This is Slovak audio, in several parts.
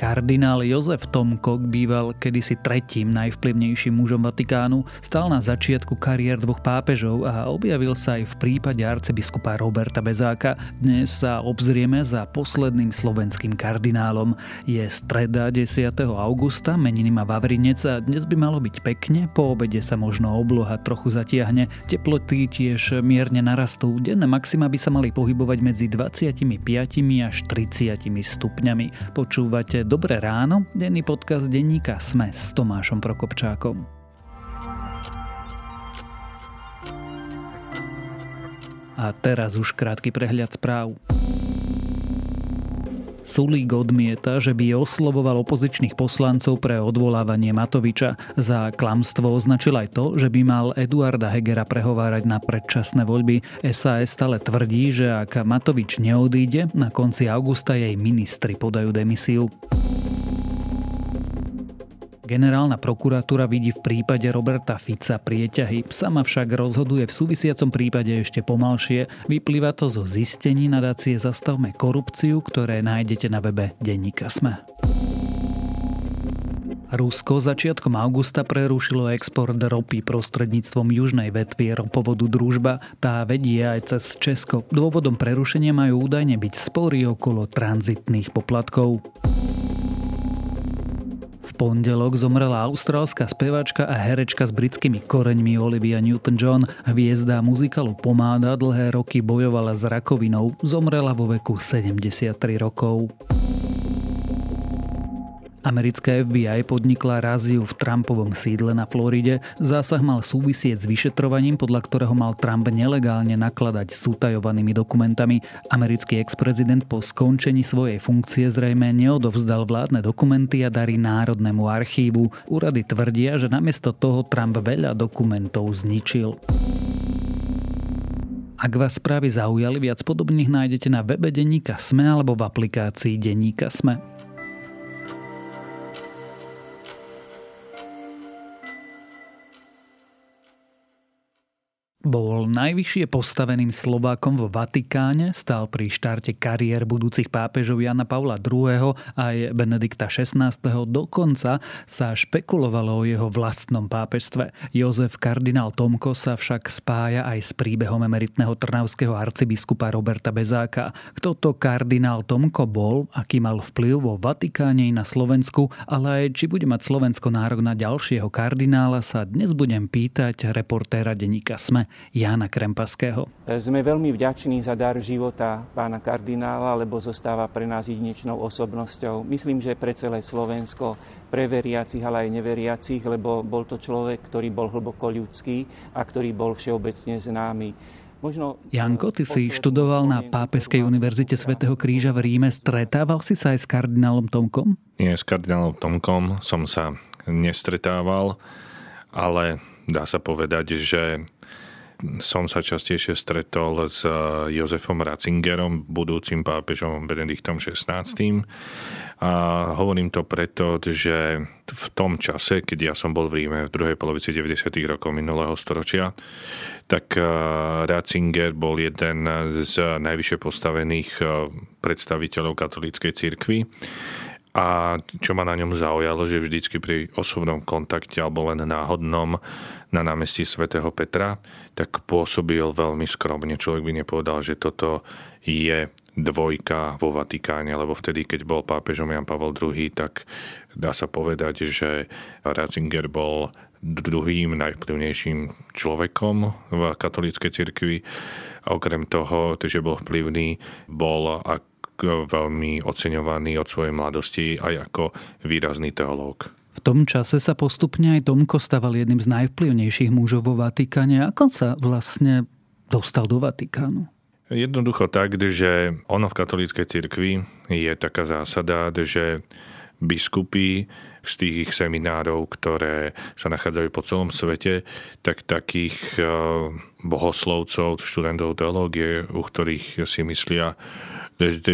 Kardinál Jozef Tomko býval kedysi tretím najvplyvnejším mužom Vatikánu, stal na začiatku kariér dvoch pápežov a objavil sa aj v prípade arcibiskupa Roberta Bezáka. Dnes sa obzrieme za posledným slovenským kardinálom. Je streda 10. augusta, meniny má Vavrinec a dnes by malo byť pekne, po obede sa možno obloha trochu zatiahne, teploty tiež mierne narastú, denné maxima by sa mali pohybovať medzi 25 až 30 stupňami. Počúvate Dobré ráno, denný podcast denníka Sme s Tomášom Prokopčákom. A teraz už krátky prehľad správ. Sulík odmieta, že by oslovoval opozičných poslancov pre odvolávanie Matoviča. Za klamstvo označil aj to, že by mal Eduarda Hegera prehovárať na predčasné voľby. SAS stále tvrdí, že ak Matovič neodíde, na konci augusta jej ministri podajú demisiu. Generálna prokuratúra vidí v prípade Roberta Fica prieťahy. Sama však rozhoduje v súvisiacom prípade ešte pomalšie. Vyplýva to zo zistení nadácie Zastavme korupciu, ktoré nájdete na webe Denníka Sme. Rusko začiatkom augusta prerušilo export ropy prostredníctvom južnej vetvy ropovodu Družba. Tá vedie aj cez Česko. Dôvodom prerušenia majú údajne byť spory okolo tranzitných poplatkov pondelok zomrela austrálska spevačka a herečka s britskými koreňmi Olivia Newton-John. Hviezda muzikálu Pomáda dlhé roky bojovala s rakovinou. Zomrela vo veku 73 rokov. Americké FBI podnikla ráziu v Trumpovom sídle na Floride. Zásah mal súvisieť s vyšetrovaním, podľa ktorého mal Trump nelegálne nakladať s utajovanými dokumentami. Americký ex-prezident po skončení svojej funkcie zrejme neodovzdal vládne dokumenty a darí Národnému archívu. Úrady tvrdia, že namiesto toho Trump veľa dokumentov zničil. Ak vás správy zaujali, viac podobných nájdete na webe Denníka Sme alebo v aplikácii Denníka Sme. Bol najvyššie postaveným Slovákom vo Vatikáne, stál pri štarte kariér budúcich pápežov Jana Pavla II. aj Benedikta XVI. Dokonca sa špekulovalo o jeho vlastnom pápežstve. Jozef kardinál Tomko sa však spája aj s príbehom emeritného trnavského arcibiskupa Roberta Bezáka. Kto to kardinál Tomko bol, aký mal vplyv vo Vatikáne i na Slovensku, ale aj či bude mať Slovensko nárok na ďalšieho kardinála, sa dnes budem pýtať reportéra denníka SME Jána Krempaského. Sme veľmi vďační za dar života pána kardinála, lebo zostáva pre nás jedinečnou osobnosťou. Myslím, že pre celé Slovensko, pre veriacich, ale aj neveriacich, lebo bol to človek, ktorý bol hlboko ľudský a ktorý bol všeobecne známy. Možno Janko, ty si študoval na Pápeskej univerzite svätého Kríža v Ríme. Stretával si sa aj s kardinálom Tomkom? Nie, s kardinálom Tomkom som sa nestretával, ale dá sa povedať, že som sa častejšie stretol s eh, Jozefom Ratzingerom, budúcim pápežom Benediktom XVI. A hovorím to preto, že v tom čase, keď ja som bol v Ríme v druhej polovici 90. rokov minulého storočia, tak eh, Ratzinger bol jeden z najvyššie postavených eh, predstaviteľov katolíckej cirkvi a čo ma na ňom zaujalo, že vždycky pri osobnom kontakte alebo len náhodnom na námestí svätého Petra, tak pôsobil veľmi skromne. Človek by nepovedal, že toto je dvojka vo Vatikáne, lebo vtedy, keď bol pápežom Jan Pavel II, tak dá sa povedať, že Ratzinger bol druhým najvplyvnejším človekom v katolíckej cirkvi. Okrem toho, že bol vplyvný, bol veľmi oceňovaný od svojej mladosti aj ako výrazný teológ. V tom čase sa postupne aj Tomko staval jedným z najvplyvnejších mužov vo Vatikáne. Ako sa vlastne dostal do Vatikánu? Jednoducho tak, že ono v katolíckej cirkvi je taká zásada, že biskupy z tých ich seminárov, ktoré sa nachádzajú po celom svete, tak takých eh, bohoslovcov, študentov teológie, u ktorých si myslia,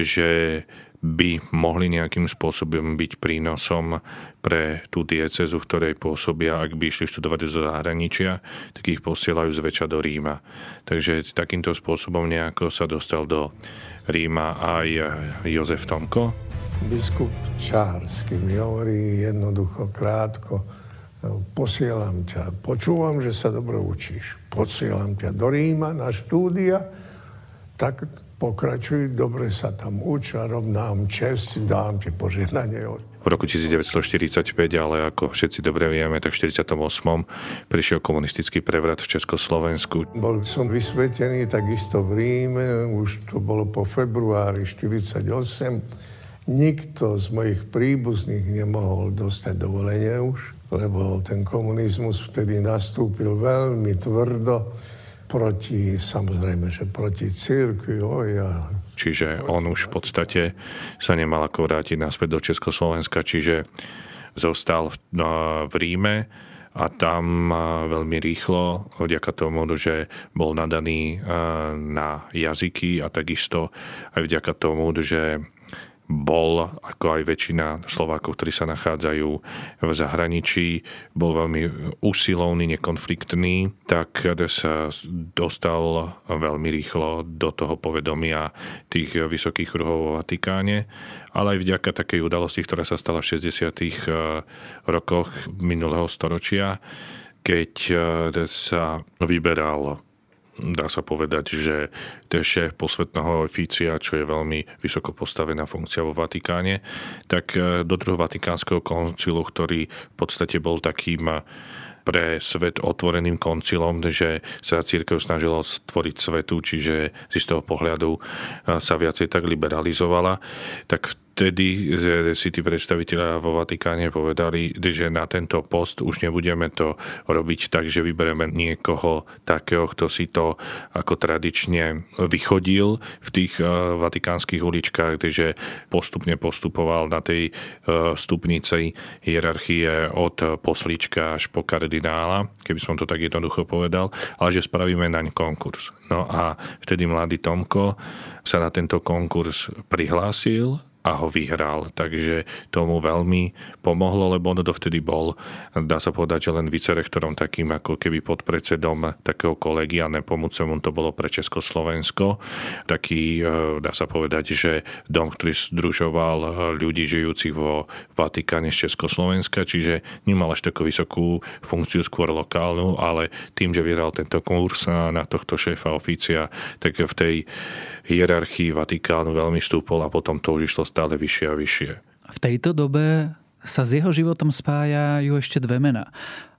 že by mohli nejakým spôsobom byť prínosom pre tú diecezu, v ktorej pôsobia, ak by išli študovať zo zahraničia, tak ich posielajú zväčša do Ríma. Takže takýmto spôsobom nejako sa dostal do Ríma aj Jozef Tomko. biskup Čársky mi hovorí jednoducho, krátko, posielam ťa, počúvam, že sa dobre učíš, posielam ťa do Ríma na štúdia, tak pokračuj, dobre sa tam uč a rob nám čest, dám ti požehnanie. V roku 1945, ale ako všetci dobre vieme, tak v 48. prišiel komunistický prevrat v Československu. Bol som vysvetený takisto v Ríme, už to bolo po februári 48. Nikto z mojich príbuzných nemohol dostať dovolenie už, lebo ten komunizmus vtedy nastúpil veľmi tvrdo proti, samozrejme, že proti církvi, oj, a Čiže on už v podstate sa nemal ako vrátiť naspäť do Československa, čiže zostal v, no, v Ríme a tam veľmi rýchlo, vďaka tomu, že bol nadaný na jazyky a takisto aj vďaka tomu, že bol, ako aj väčšina Slovákov, ktorí sa nachádzajú v zahraničí, bol veľmi usilovný, nekonfliktný, tak sa dostal veľmi rýchlo do toho povedomia tých vysokých kruhov vo Vatikáne, ale aj vďaka takej udalosti, ktorá sa stala v 60. Eh, rokoch minulého storočia, keď eh, sa vyberal dá sa povedať, že šéf posvetného oficía, čo je veľmi vysoko postavená funkcia vo Vatikáne, tak e, do druhého vatikánskeho koncilu, ktorý v podstate bol takým e, pre svet otvoreným koncilom, že sa církev snažila stvoriť svetu, čiže z istého pohľadu e, sa viacej tak liberalizovala, tak vtedy si tí predstaviteľa vo Vatikáne povedali, že na tento post už nebudeme to robiť tak, že vybereme niekoho takého, kto si to ako tradične vychodil v tých eh, vatikánskych uličkách, že postupne postupoval na tej eh, stupnici hierarchie od poslička až po kardinála, keby som to tak jednoducho povedal, ale že spravíme naň konkurs. No a vtedy mladý Tomko sa na tento konkurs prihlásil a ho vyhral. Takže tomu veľmi pomohlo, lebo on dovtedy bol, dá sa povedať, že len vicerektorom takým ako keby podpredsedom takého kolegia, nepomúcom to bolo pre Československo. Taký, e, dá sa povedať, že dom, ktorý združoval ľudí žijúcich vo Vatikáne z Československa, čiže nemal až takú vysokú funkciu, skôr lokálnu, ale tým, že vyhral tento kurs na tohto šéfa oficia, tak v tej hierarchii Vatikánu veľmi stúpol a potom to už išlo stále vyššie a vyššie. V tejto dobe sa s jeho životom spájajú ešte dve mená.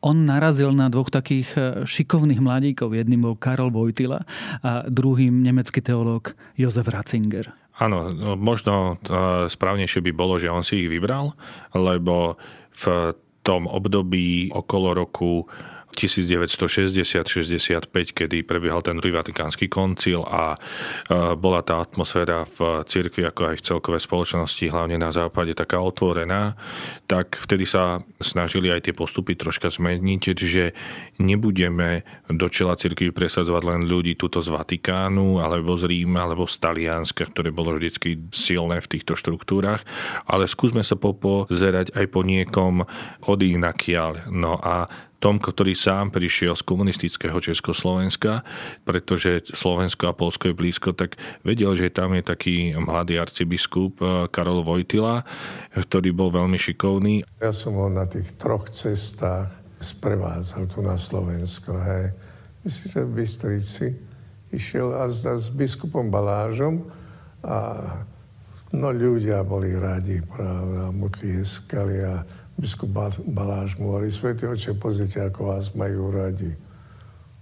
On narazil na dvoch takých e, šikovných mladíkov. Jedným bol Karol Vojtila a druhým nemecký teológ Jozef Ratzinger. Áno, no, možno e, správnejšie by bolo, že on si ich vybral, lebo v tom období okolo roku 1960-65, kedy prebiehal ten druhý vatikánsky koncil a bola tá atmosféra v cirkvi ako aj v celkovej spoločnosti, hlavne na západe, taká otvorená, tak vtedy sa snažili aj tie postupy troška zmeniť, že nebudeme do čela cirkvi presadzovať len ľudí tuto z Vatikánu, alebo z Ríma, alebo z Talianska, ktoré bolo vždycky silné v týchto štruktúrach, ale skúsme sa popozerať aj po niekom od inakiaľ. No a Tomko, ktorý sám prišiel z komunistického Československa, pretože Slovensko a Polsko je blízko, tak vedel, že tam je taký mladý arcibiskup eh, Karol Vojtila, ktorý bol veľmi šikovný. Ja som ho na tých troch cestách sprevádzal tu na Slovensko. Hej. Myslím, že v Bystrici išiel a s biskupom Balážom a no ľudia boli radi, pravda, mu tlieskali a biskup Baláš mu hovorí, Svetý oče, pozrite, ako vás majú radi.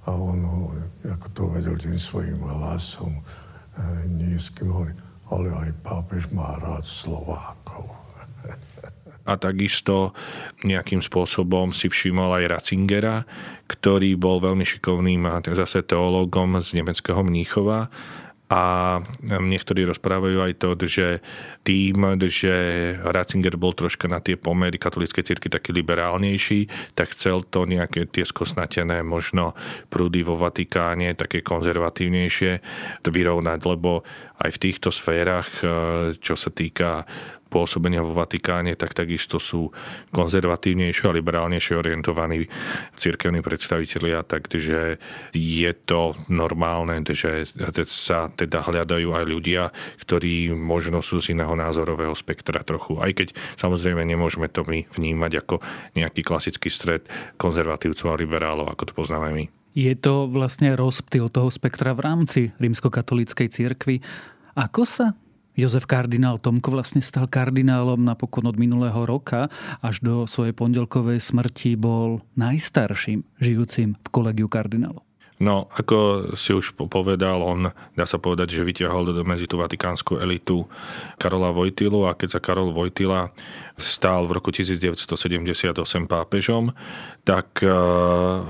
A on ho, ako to vedel tým svojim hlasom, e, nízkym, hovorí, ale aj pápež má rád Slovákov. A takisto nejakým spôsobom si všimol aj Ratzingera, ktorý bol veľmi šikovným zase teológom z nemeckého Mníchova a niektorí rozprávajú aj to, že tým, že Ratzinger bol troška na tie pomery katolíckej cirky taký liberálnejší, tak chcel to nejaké tie skosnatené možno prúdy vo Vatikáne, také konzervatívnejšie vyrovnať, lebo aj v týchto sférach, čo sa týka pôsobenia vo Vatikáne, tak takisto sú konzervatívnejšie a liberálnejšie orientovaní cirkevní predstavitelia, takže je to normálne, že sa teda hľadajú aj ľudia, ktorí možno sú z iného názorového spektra trochu. Aj keď samozrejme nemôžeme to my vnímať ako nejaký klasický stred konzervatívcov a liberálov, ako to poznáme my. Je to vlastne rozptyl toho spektra v rámci rímskokatolíckej cirkvi. Ako sa Jozef kardinál Tomko vlastne stal kardinálom napokon od minulého roka až do svojej pondelkovej smrti bol najstarším žijúcim v kolegiu kardinálov. No, ako si už povedal, on, dá sa povedať, že vyťahol do medzi tú vatikánsku elitu Karola Vojtilu a keď sa Karol Vojtila stál v roku 1978 pápežom, tak e,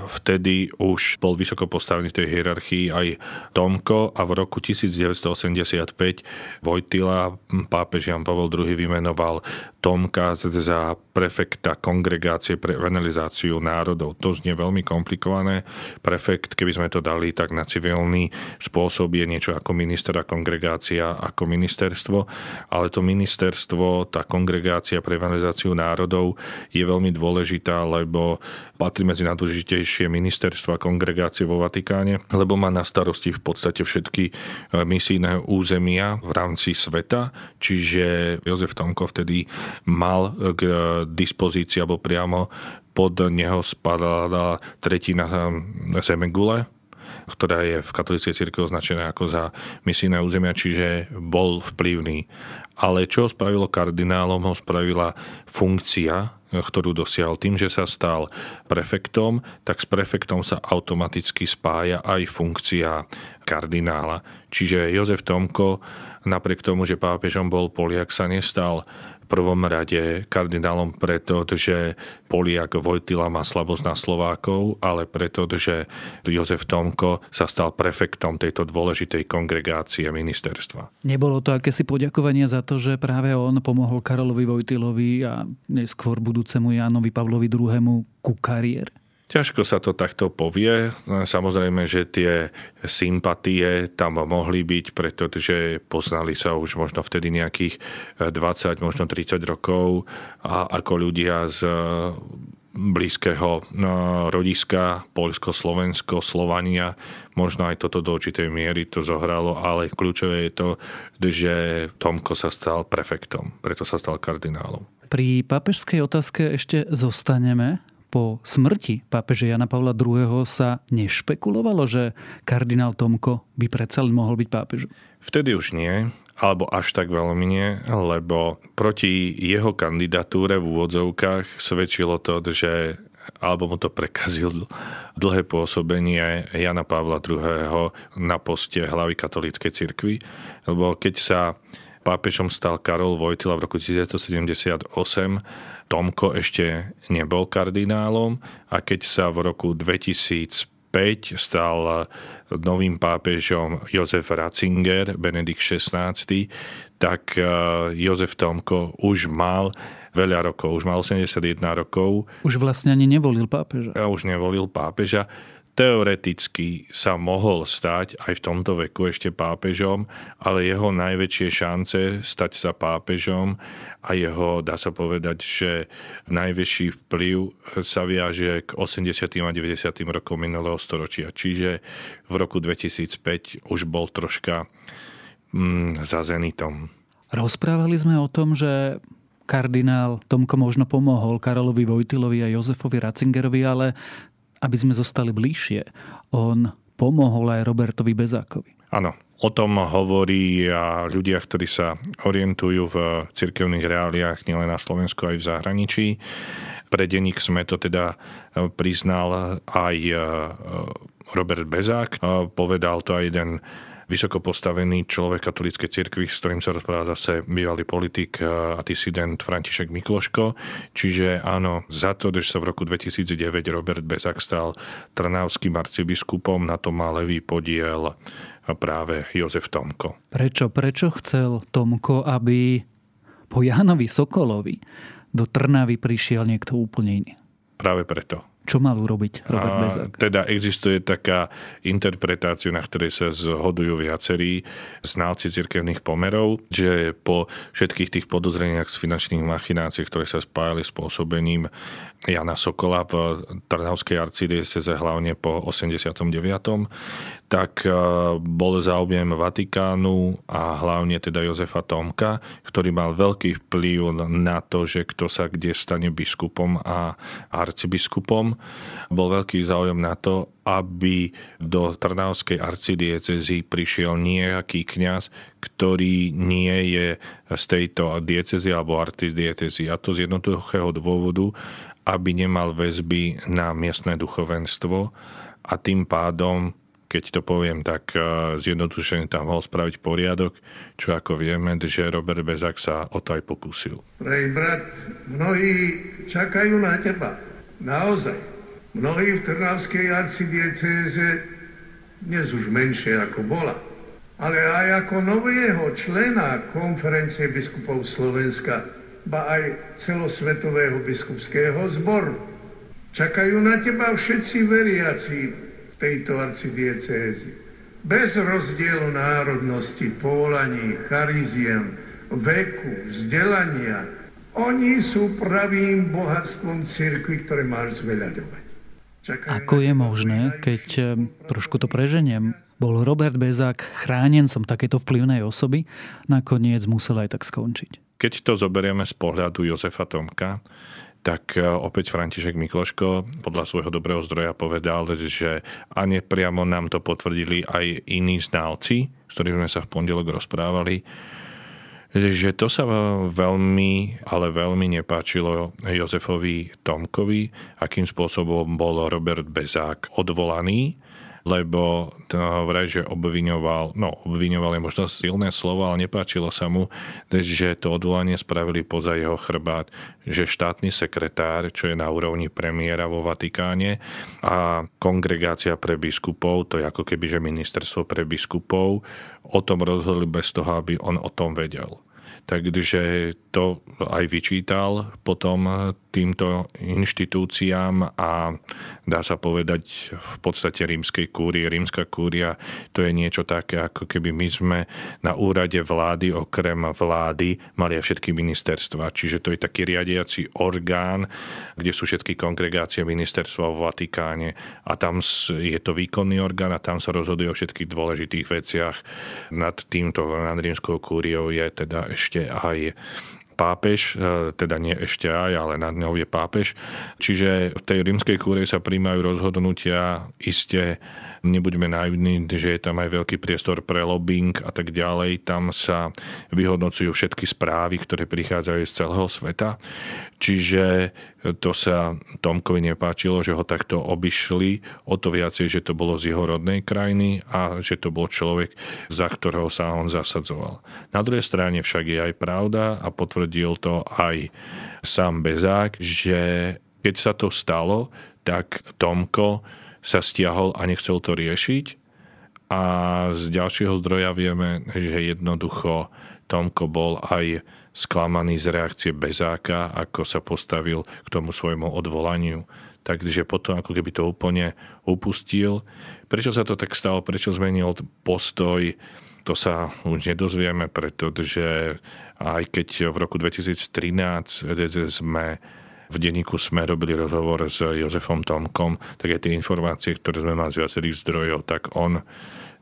vtedy už bol vysoko postavený v tej hierarchii aj Tomko a v roku 1985 Vojtila pápež Jan Pavel II vymenoval Tomka za prefekta kongregácie pre evangelizáciu národov. To znie veľmi komplikované. Prefekt, keby sme to dali tak na civilný spôsob, je niečo ako minister a kongregácia ako ministerstvo, ale to ministerstvo, tá kongregácia pre evangelizáciu národov je veľmi dôležitá, lebo patrí medzi najdôležitejšie ministerstva kongregácie vo Vatikáne, lebo má na starosti v podstate všetky e, misijné územia v rámci sveta, čiže Jozef Tomko vtedy mal k dispozícii alebo priamo pod neho spadala tretina Zemegule, ktorá je v katolíckej cirkvi označená ako za misijné územia, čiže bol vplyvný. Ale čo ho spravilo kardinálom, ho spravila funkcia, ktorú dosiahol tým, že sa stal prefektom, tak s prefektom sa automaticky spája aj funkcia kardinála. Čiže Jozef Tomko, napriek tomu, že pápežom bol Poliak, sa nestal prvom rade kardinálom preto, že Poliak Vojtila má slabosť na Slovákov, ale preto, že Jozef Tomko sa stal prefektom tejto dôležitej kongregácie ministerstva. Nebolo to akési poďakovanie za to, že práve on pomohol Karolovi Vojtilovi a neskôr budúcemu Jánovi Pavlovi II. ku kariére? Ťažko sa to takto povie. Samozrejme, že tie sympatie tam mohli byť, pretože poznali sa už možno vtedy nejakých 20, možno 30 rokov a ako ľudia z blízkeho no, rodiska, Polsko, Slovensko, Slovania. Možno aj toto do určitej miery to zohralo, ale kľúčové je to, že Tomko sa stal prefektom, preto sa stal kardinálom. Pri papežskej otázke ešte zostaneme po smrti pápeže Jana Pavla II. sa nešpekulovalo, že kardinál Tomko by predsa len mohol byť pápežom? Vtedy už nie, alebo až tak veľmi nie, lebo proti jeho kandidatúre v úvodzovkách svedčilo to, že alebo mu to prekazil dlhé pôsobenie Jana Pavla II. na poste hlavy katolíckej cirkvi, lebo keď sa pápežom stal Karol Vojtila v roku 1978, Tomko ešte nebol kardinálom a keď sa v roku 2005 stal novým pápežom Jozef Ratzinger, Benedikt XVI, tak eh, Jozef Tomko už mal veľa rokov, už mal 81 rokov. Už vlastne ani nevolil pápeža. A už nevolil pápeža teoreticky sa mohol stať aj v tomto veku ešte pápežom, ale jeho najväčšie šance stať sa pápežom a jeho, dá sa povedať, že najväčší vplyv sa viaže k 80. a 90. rokom minulého storočia. Čiže v roku 2005 už bol troška mm, za zenitom. Rozprávali sme o tom, že kardinál Tomko možno pomohol Karolovi Vojtilovi a Jozefovi Ratzingerovi, ale aby sme zostali bližšie, on pomohol aj Robertovi Bezákovi. Áno, o tom hovorí a ľudia, ktorí sa orientujú v cirkevných reáliách nielen na Slovensku, aj v zahraničí. Pre denník sme to teda priznal aj e, Robert Bezák. Povedal to aj jeden vysoko postavený človek katolíckej cirkvi, s ktorým sa rozpráva zase bývalý politik a disident František Mikloško. Čiže áno, za to, že sa v roku 2009 Robert Bezak stal trnavským arcibiskupom, na to má levý podiel práve Jozef Tomko. Prečo? Prečo chcel Tomko, aby po Jánovi Sokolovi do Trnavy prišiel niekto úplne iný? Práve preto Čo mal urobiť Robert Bezák? Teda existuje taká interpretácia, na ktorej sa zhodujú viacerí znalci cirkevných pomerov, že po všetkých tých podozreniach z finančných machinácií, ktoré sa spájali s pôsobením Jana Sokola v Trnavskej arcidieceze hlavne po 89 tak e, bol záujem Vatikánu a hlavne teda Jozefa Tomka, ktorý mal veľký vplyv na to, že kto sa kde stane biskupom a arcibiskupom. Bol veľký záujem na to, aby do Trnavskej arcidiecezy prišiel nejaký kňaz, ktorý nie je z tejto diecezy alebo arcidiecezy. A to z jednoduchého dôvodu, aby nemal väzby na miestne duchovenstvo a tým pádom keď to poviem tak eh, zjednodušene, tam mohol spraviť poriadok, čo ako vieme, že Robert Bezak sa o to aj pokúsil. Prej brat, mnohí čakajú na teba. Naozaj. Mnohí v Trnavskej arcidiecéze dnes už menšie ako bola, ale aj ako nového člena konferencie biskupov Slovenska, ba aj celosvetového biskupského zboru. Čakajú na teba všetci veriaci tejto arcidiecézy. Bez rozdielu národnosti, povolaní, chariziem, veku, vzdelania. Oni sú pravým bohatstvom cirkvi, ktoré máš zveľadovať. Ako je možné, keď eh, trošku to preženiem, bol Robert Bezák chránencom takéto vplyvnej osoby, nakoniec musel aj tak skončiť. Keď to zoberieme z pohľadu Jozefa Tomka, tak e, opäť František Mikloško podľa svojho dobrého zdroja povedal, že a nepriamo nám to potvrdili aj iní znalci, s ktorými sme sa v pondelok rozprávali, že to sa veľmi, ale veľmi nepáčilo Jozefovi Tomkovi, akým spôsobom bol Robert Bezák odvolaný lebo vraj, že obviňoval, no obviňoval je možno silné slovo, ale nepáčilo sa mu, že to odvolanie spravili poza jeho chrbát, že štátny sekretár, čo je na úrovni premiéra vo Vatikáne a kongregácia pre biskupov, to je ako keby, že ministerstvo pre biskupov, o tom rozhodli bez toho, aby on o tom vedel takže to aj vyčítal potom týmto inštitúciám a dá sa povedať v podstate rímskej kúrie. Rímska kúria to je niečo také, ako keby my sme na úrade vlády okrem vlády mali aj všetky ministerstva. Čiže to je taký riadiaci orgán, kde sú všetky kongregácie ministerstva v Vatikáne a tam je to výkonný orgán a tam sa rozhoduje o všetkých dôležitých veciach. Nad týmto, nad rímskou kúriou je teda ešte aj pápež, e, teda nie ešte aj, ale nad ňou je pápež. Čiže v tej rímskej kúre sa príjmajú rozhodnutia iste nebuďme naivní, že je tam aj veľký priestor pre lobbying a tak ďalej. Tam sa vyhodnocujú všetky správy, ktoré prichádzajú z celého sveta. Čiže to sa Tomkovi nepáčilo, že ho takto obišli, o to viacej, že to bolo z jeho rodnej krajiny a že to bol človek, za ktorého sa on zasadzoval. Na druhej strane však je aj pravda a potvrdil to aj sám Bezák, že keď sa to stalo, tak Tomko sa stiahol a nechcel to riešiť. A z ďalšieho zdroja vieme, že jednoducho Tomko bol aj sklamaný z reakcie Bezáka, ako sa postavil k tomu svojmu odvolaniu. Takže potom ako keby to úplne upustil. Prečo sa to tak stalo? Prečo zmenil postoj? To sa už nedozvieme, pretože aj keď v roku 2013 sme v denníku sme robili rozhovor s Jozefom Tomkom, tak aj tie informácie, ktoré sme mali z viacerých zdrojov, tak on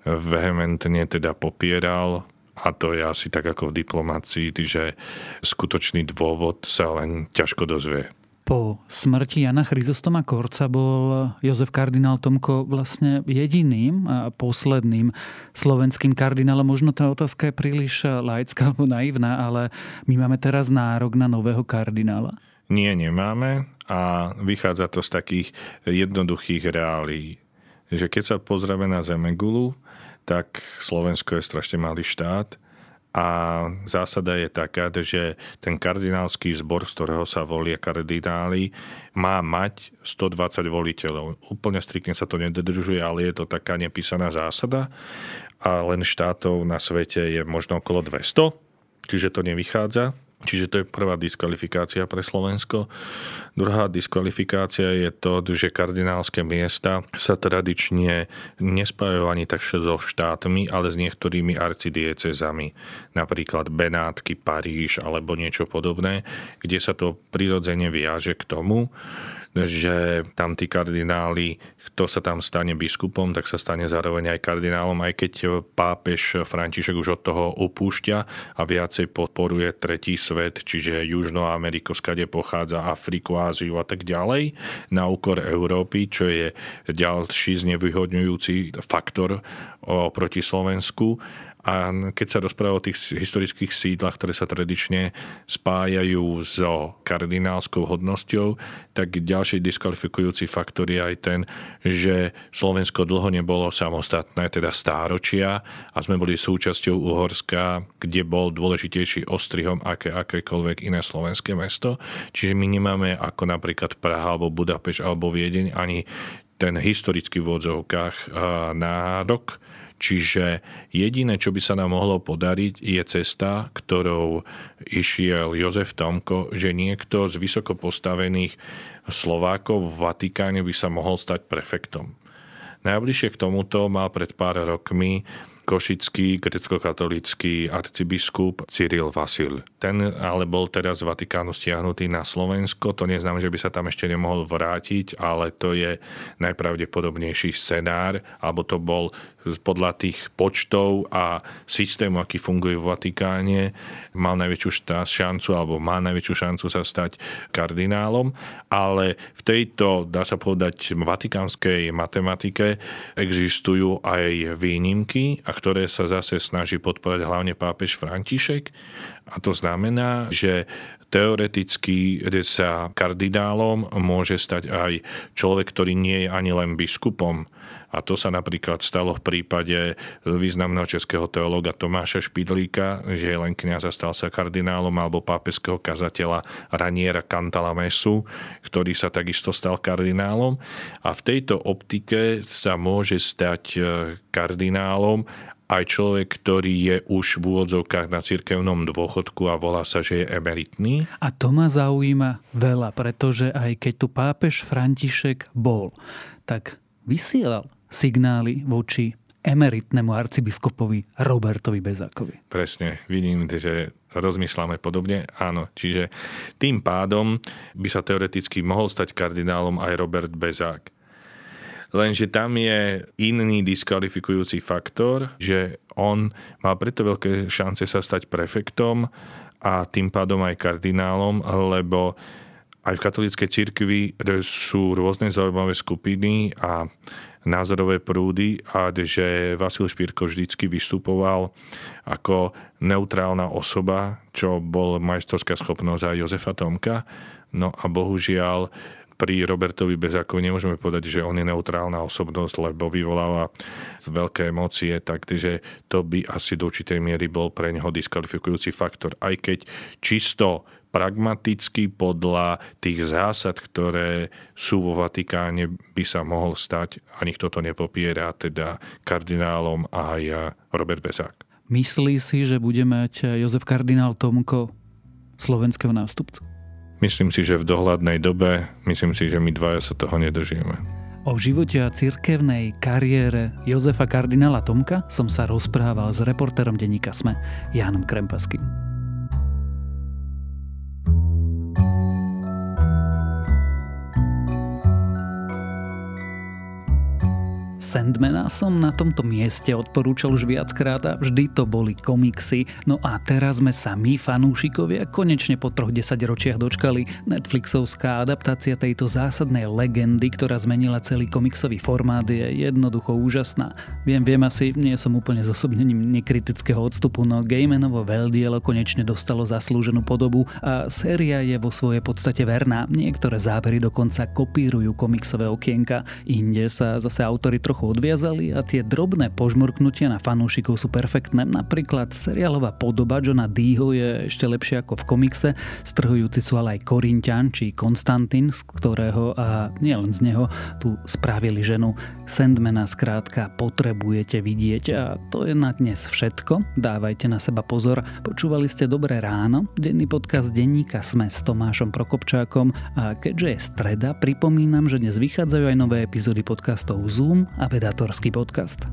vehementne teda popieral a to je asi tak ako v diplomácii, že skutočný dôvod sa len ťažko dozvie. Po smrti Jana Chryzostoma Korca bol Jozef kardinál Tomko vlastne jediným a posledným slovenským kardinálom. Možno tá otázka je príliš laická alebo naivná, ale my máme teraz nárok na nového kardinála. Nie, nemáme a vychádza to z takých jednoduchých reálí. Že keď sa pozrieme na Zemegulu, tak Slovensko je strašne malý štát a zásada je taká, že ten kardinálsky zbor, z ktorého sa volia kardináli, má mať 120 voliteľov. Úplne striktne sa to nedodržuje, ale je to taká nepísaná zásada a len štátov na svete je možno okolo 200, čiže to nevychádza Čiže to je prvá diskvalifikácia pre Slovensko. Druhá diskvalifikácia je to, že kardinálske miesta sa tradične nespájajú ani tak so štátmi, ale s niektorými arcidiecezami. Napríklad Benátky, Paríž alebo niečo podobné, kde sa to prirodzene viaže k tomu, že tam tí kardináli, kto sa tam stane biskupom, tak sa stane zároveň aj kardinálom, aj keď pápež František už od toho upúšťa a viacej podporuje tretí svet, čiže Južnú Ameriku, skade pochádza Afriku, Áziu a tak ďalej, na úkor Európy, čo je ďalší znevýhodňujúci faktor oproti Slovensku a keď sa rozpráva o tých historických sídlach, ktoré sa tradične spájajú so kardinálskou hodnosťou, tak ďalší diskvalifikujúci faktor je aj ten, že Slovensko dlho nebolo samostatné, teda stáročia a sme boli súčasťou Uhorska, kde bol dôležitejší ostrihom aké akékoľvek iné slovenské mesto. Čiže my nemáme ako napríklad Praha alebo Budapešť alebo Viedeň ani ten historický v odzovkách nárok Čiže jediné, čo by sa nám mohlo podariť, je cesta, ktorou išiel Jozef Tomko, že niekto z vysoko postavených Slovákov v Vatikáne by sa mohol stať prefektom. Najbližšie k tomuto mal pred pár rokmi košický grecko-katolický arcibiskup Cyril Vasil. Ten ale bol teraz z Vatikánu stiahnutý na Slovensko. To neznamená, že by sa tam ešte nemohol vrátiť, ale to je najpravdepodobnejší scenár, alebo to bol podľa tých počtov a systému, aký funguje v Vatikáne, mal najväčšiu šancu alebo má najväčšiu šancu sa stať kardinálom, ale v tejto, dá sa povedať, vatikánskej matematike existujú aj výnimky, a ktoré sa zase snaží podporovať hlavne pápež František. A to znamená, že teoreticky sa kardinálom môže stať aj človek, ktorý nie je ani len biskupom, a to sa napríklad stalo v prípade významného českého teológa Tomáša Špidlíka, že len kniaz a stal sa kardinálom, alebo pápeského kazateľa Raniera Cantalamesu, ktorý sa takisto stal kardinálom. A v tejto optike sa môže stať e, kardinálom aj človek, ktorý je už v úvodzovkách na cirkevnom dôchodku a volá sa, že je emeritný. A to ma zaujíma veľa, pretože aj keď tu pápež František bol, tak vysielal signály voči emeritnému arcibiskupovi Robertovi Bezákovi. Presne, vidím, že rozmýšľame podobne. Áno, čiže tým pádom by sa teoreticky mohol stať kardinálom aj Robert Bezák. Lenže tam je iný diskvalifikujúci faktor, že on má preto veľké šance sa stať prefektom a tým pádom aj kardinálom, lebo aj v katolíckej cirkvi sú rôzne zaujímavé skupiny a názorové prúdy a že Vasil Špírko vždycky vystupoval ako neutrálna osoba, čo bol majstorská schopnosť aj Jozefa Tomka. No a bohužiaľ pri Robertovi Bezákovi nemôžeme povedať, že on je neutrálna osobnosť, lebo vyvoláva veľké emócie, takže to by asi do určitej miery bol pre neho diskvalifikujúci faktor. Aj keď čisto pragmaticky podľa tých zásad, ktoré sú vo Vatikáne, by sa mohol stať, a nikto to nepopiera, teda kardinálom aj Robert Bezák. Myslí si, že bude mať Jozef kardinál Tomko slovenského nástupcu? Myslím si, že v dohľadnej dobe, myslím si, že my dvaja sa toho nedožijeme. O živote a cirkevnej kariére Jozefa kardinála Tomka som sa rozprával s reportérom denníka SME Jánom Krempaským. Sandmana som na tomto mieste odporúčal už viackrát a vždy to boli komiksy. No a teraz sme sa my, fanúšikovia, konečne po troch desaťročiach dočkali. Netflixovská adaptácia tejto zásadnej legendy, ktorá zmenila celý komiksový formát, je jednoducho úžasná. Viem, viem asi, nie som úplne zosobnením nekritického odstupu, no Gaimenovo veľdielo konečne dostalo zaslúženú podobu a séria je vo svojej podstate verná. Niektoré zábery dokonca kopírujú komiksové okienka, inde sa zase autory trochu trochu odviazali a tie drobné požmurknutia na fanúšikov sú perfektné. Napríklad seriálová podoba Johna Deeho je ešte lepšia ako v komikse. Strhujúci sú ale aj Korintian či Konstantin, z ktorého a nielen z neho tu spravili ženu. Sandmana skrátka potrebujete vidieť a to je na dnes všetko. Dávajte na seba pozor. Počúvali ste Dobré ráno, denný podcast denníka Sme s Tomášom Prokopčákom a keďže je streda, pripomínam, že dnes vychádzajú aj nové epizódy podcastov Zoom a Vedatorský podcast.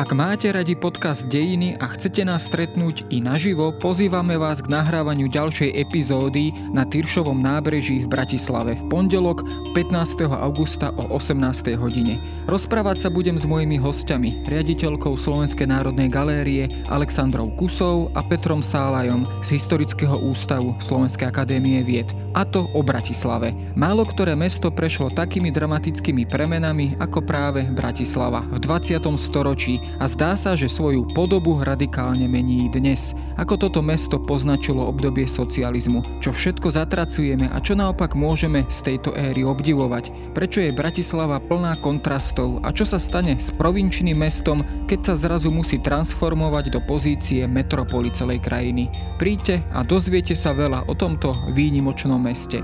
Ak máte radi podcast Dejiny a chcete nás stretnúť i naživo, pozývame vás k nahrávaniu ďalšej epizódy na Tyršovom nábreží v Bratislave v pondelok 15. augusta o 18. hodine. Rozprávať sa budem s mojimi hostiami, riaditeľkou Slovenskej národnej galérie Alexandrou Kusou a Petrom Sálajom z Historického ústavu Slovenskej akadémie vied. A to o Bratislave. Málo ktoré mesto prešlo takými dramatickými premenami ako práve Bratislava v 20. storočí a zdá sa, že svoju podobu radikálne mení dnes, ako toto mesto poznačilo obdobie socializmu, čo všetko zatracujeme a čo naopak môžeme z tejto éry obdivovať, prečo je Bratislava plná kontrastov a čo sa stane s provinčným mestom, keď sa zrazu musí transformovať do pozície metropoly celej krajiny. Príďte a dozviete sa veľa o tomto výnimočnom meste.